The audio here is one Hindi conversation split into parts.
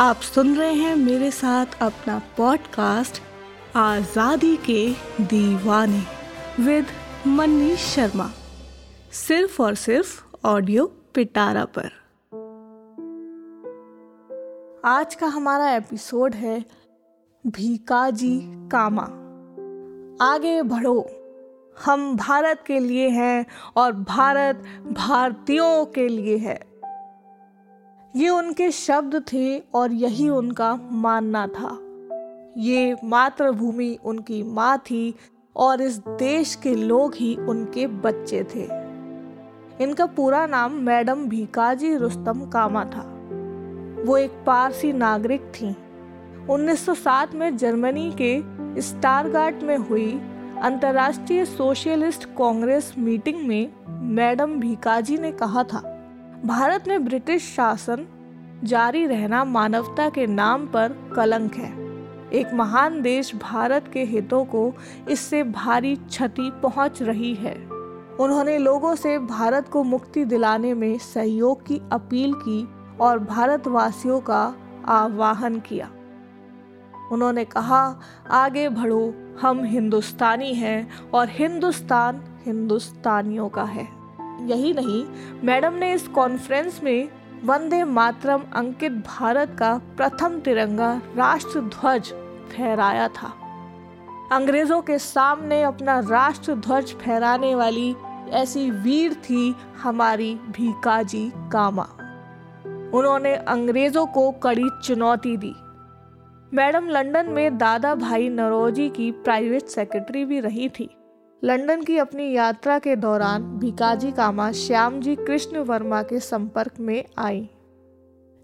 आप सुन रहे हैं मेरे साथ अपना पॉडकास्ट आज़ादी के दीवाने विद मनीष शर्मा। सिर्फ़ और सिर्फ़ ऑडियो पिटारा पर। आज का हमारा एपिसोड है, भीकाजी कामा। आगे बढ़ो। हम भारत के लिए हैं और भारत भारतीयों के लिए है। ये उनके शब्द थे और यही उनका मानना था। ये मातृभूमि उनकी माँ थी और इस देश के लोग ही उनके बच्चे थे। इनका पूरा नाम मैडम भीकाजी रुस्तम कामा था। वो एक पारसी नागरिक थी। 1907 में जर्मनी के स्टारगार्ट में हुई अंतर्राष्ट्रीय सोशलिस्ट कांग्रेस मीटिंग में मैडम भीकाजी ने कहा था भारत में ब्रिटिश शासन जारी रहना मानवता के नाम पर कलंक है। एक महान देश भारत के हितों को इससे भारी क्षति पहुँच रही है। उन्होंने लोगों से भारत को मुक्ति दिलाने में सहयोग की अपील की और भारतवासियों का आह्वान किया। उन्होंने कहा, आगे बढ़ो, हम हिंदुस्तानी हैं और हिंदुस्तान हिंदुस्तानियों का है। यही नहीं, मैडम ने इस कॉन्फ्रेंस में वंदे मातरम अंकित भारत का प्रथम तिरंगा राष्ट्र ध्वज फहराया था। अंग्रेज़ों के सामने अपना राष्ट्र ध्वज फहराने वाली ऐसी वीर थी हमारी भीकाजी कामा। उन्होंने अंग्रेज़ों को कड़ी चुनौती दी। मैडम लंदन में दादा भाई नरोजी की प्राइवेट सेक्रेटरी भी रही थी। लंदन की अपनी यात्रा के दौरान भिकाजी कामा श्याम जी कृष्ण वर्मा के संपर्क में आई।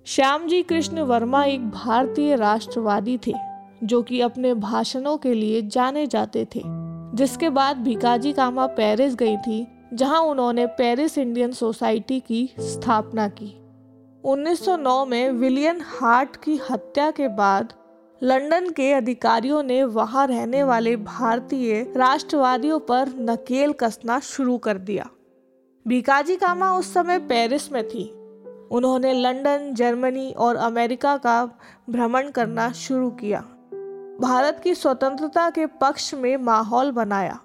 श्याम जी कृष्ण वर्मा एक भारतीय राष्ट्रवादी थे, जो कि अपने भाषणों के लिए जाने जाते थे, जिसके बाद भिकाजी कामा पेरिस गई थी, जहाँ उन्होंने पेरिस इंडियन सोसाइटी की स्थापना की। 1909 में विलियन हार्ट की हत्या के बाद लंदन के अधिकारियों ने वहाँ रहने वाले भारतीय राष्ट्रवादियों पर नकेल कसना शुरू कर दिया। भिकाजी कामा उस समय पेरिस में थी। उन्होंने लंदन, जर्मनी और अमेरिका का भ्रमण करना शुरू किया। भारत की स्वतंत्रता के पक्ष में माहौल बनाया।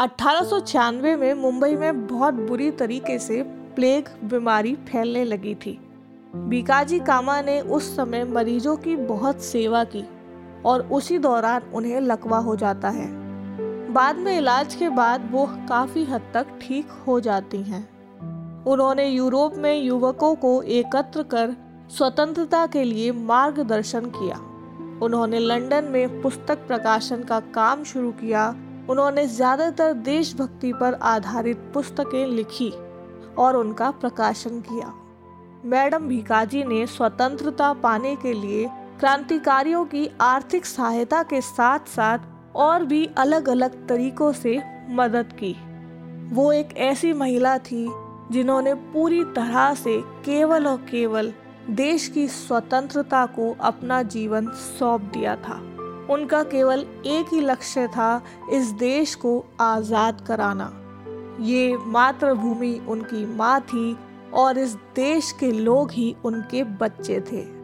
अठारह में मुंबई में बहुत बुरी तरीके से प्लेग बीमारी फैलने लगी थी। बीकाजी कामा ने उस समय मरीजों की बहुत सेवा की। और उसी दौरान उन्हें लकवा हो जाता है। बाद में इलाज के बाद वो काफ़ी हद तक ठीक हो जाती हैं। उन्होंने यूरोप में युवकों को एकत्र कर स्वतंत्रता के लिए मार्गदर्शन किया। उन्होंने लंदन में पुस्तक प्रकाशन का काम शुरू किया। उन्होंने ज़्यादातर देशभक्ति पर आधारित पुस्तकें लिखी और उनका प्रकाशन किया। मैडम भिकाजी ने स्वतंत्रता पाने के लिए क्रांतिकारियों की आर्थिक सहायता के साथ साथ और भी अलग अलग तरीकों से मदद की। वो एक ऐसी महिला थी जिन्होंने पूरी तरह से केवल और केवल देश की स्वतंत्रता को अपना जीवन सौंप दिया था। उनका केवल एक ही लक्ष्य था इस देश को आज़ाद कराना। ये मातृभूमि उनकी माँ थी और इस देश के लोग ही उनके बच्चे थे।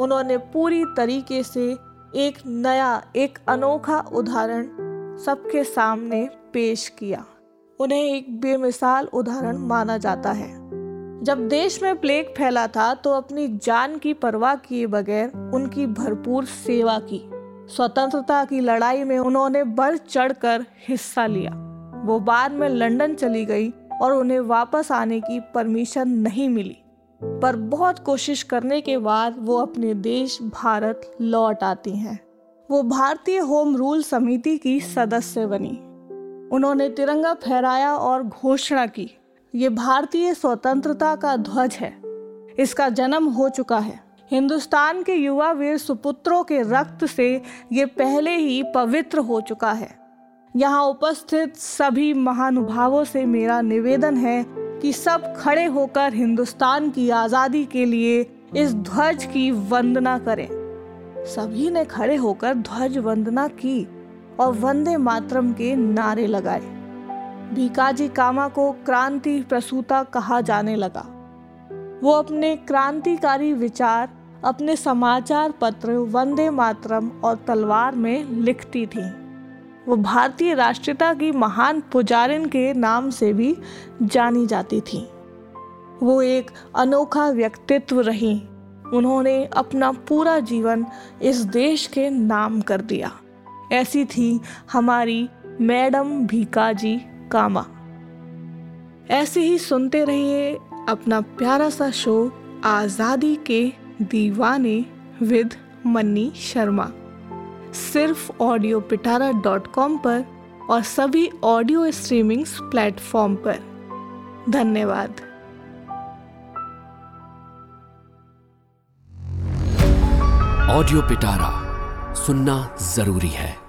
उन्होंने पूरी तरीके से एक नया, एक अनोखा उदाहरण सबके सामने पेश किया। उन्हें एक बेमिसाल उदाहरण माना जाता है। जब देश में प्लेग फैला था तो अपनी जान की परवाह किए बगैर उनकी भरपूर सेवा की। स्वतंत्रता की लड़ाई में उन्होंने बढ़ चढ़कर हिस्सा लिया। वो बाद में लंदन चली गई और उन्हें वापस आने की परमिशन नहीं मिली। पर बहुत कोशिश करने के बाद वो अपने देश भारत लौट आती हैं। वो भारतीय होम रूल समिति की सदस्य बनी। उन्होंने तिरंगा फहराया और घोषणा की, ये भारतीय स्वतंत्रता का ध्वज है। इसका जन्म हो चुका है। हिंदुस्तान के युवा वीर सुपुत्रों के रक्त से ये पहले ही पवित्र हो चुका है। यहाँ उपस्थित सभी महानुभावों से मेरा निवेदन है कि सब खड़े होकर हिंदुस्तान की आज़ादी के लिए इस ध्वज की वंदना करें। सभी ने खड़े होकर ध्वज वंदना की और वंदे मातरम के नारे लगाए। भीकाजी कामा को क्रांति प्रसूता कहा जाने लगा। वो अपने क्रांतिकारी विचार, अपने समाचार पत्र वंदे मातरम और तलवार में लिखती थी। वो भारतीय राष्ट्रीयता की महान पुजारिन के नाम से भी जानी जाती थी। वो एक अनोखा व्यक्तित्व रही। उन्होंने अपना पूरा जीवन इस देश के नाम कर दिया। ऐसी थी हमारी मैडम भीकाजी कामा। ऐसे ही सुनते रहिए अपना प्यारा सा शो आज़ादी के दीवाने विद मन्नी शर्मा। सिर्फ़ ऑडियो पिटारा डॉट कॉम पर और सभी ऑडियो स्ट्रीमिंग्स प्लेटफॉर्म पर। धन्यवाद। ऑडियो पिटारा सुनना ज़रूरी है।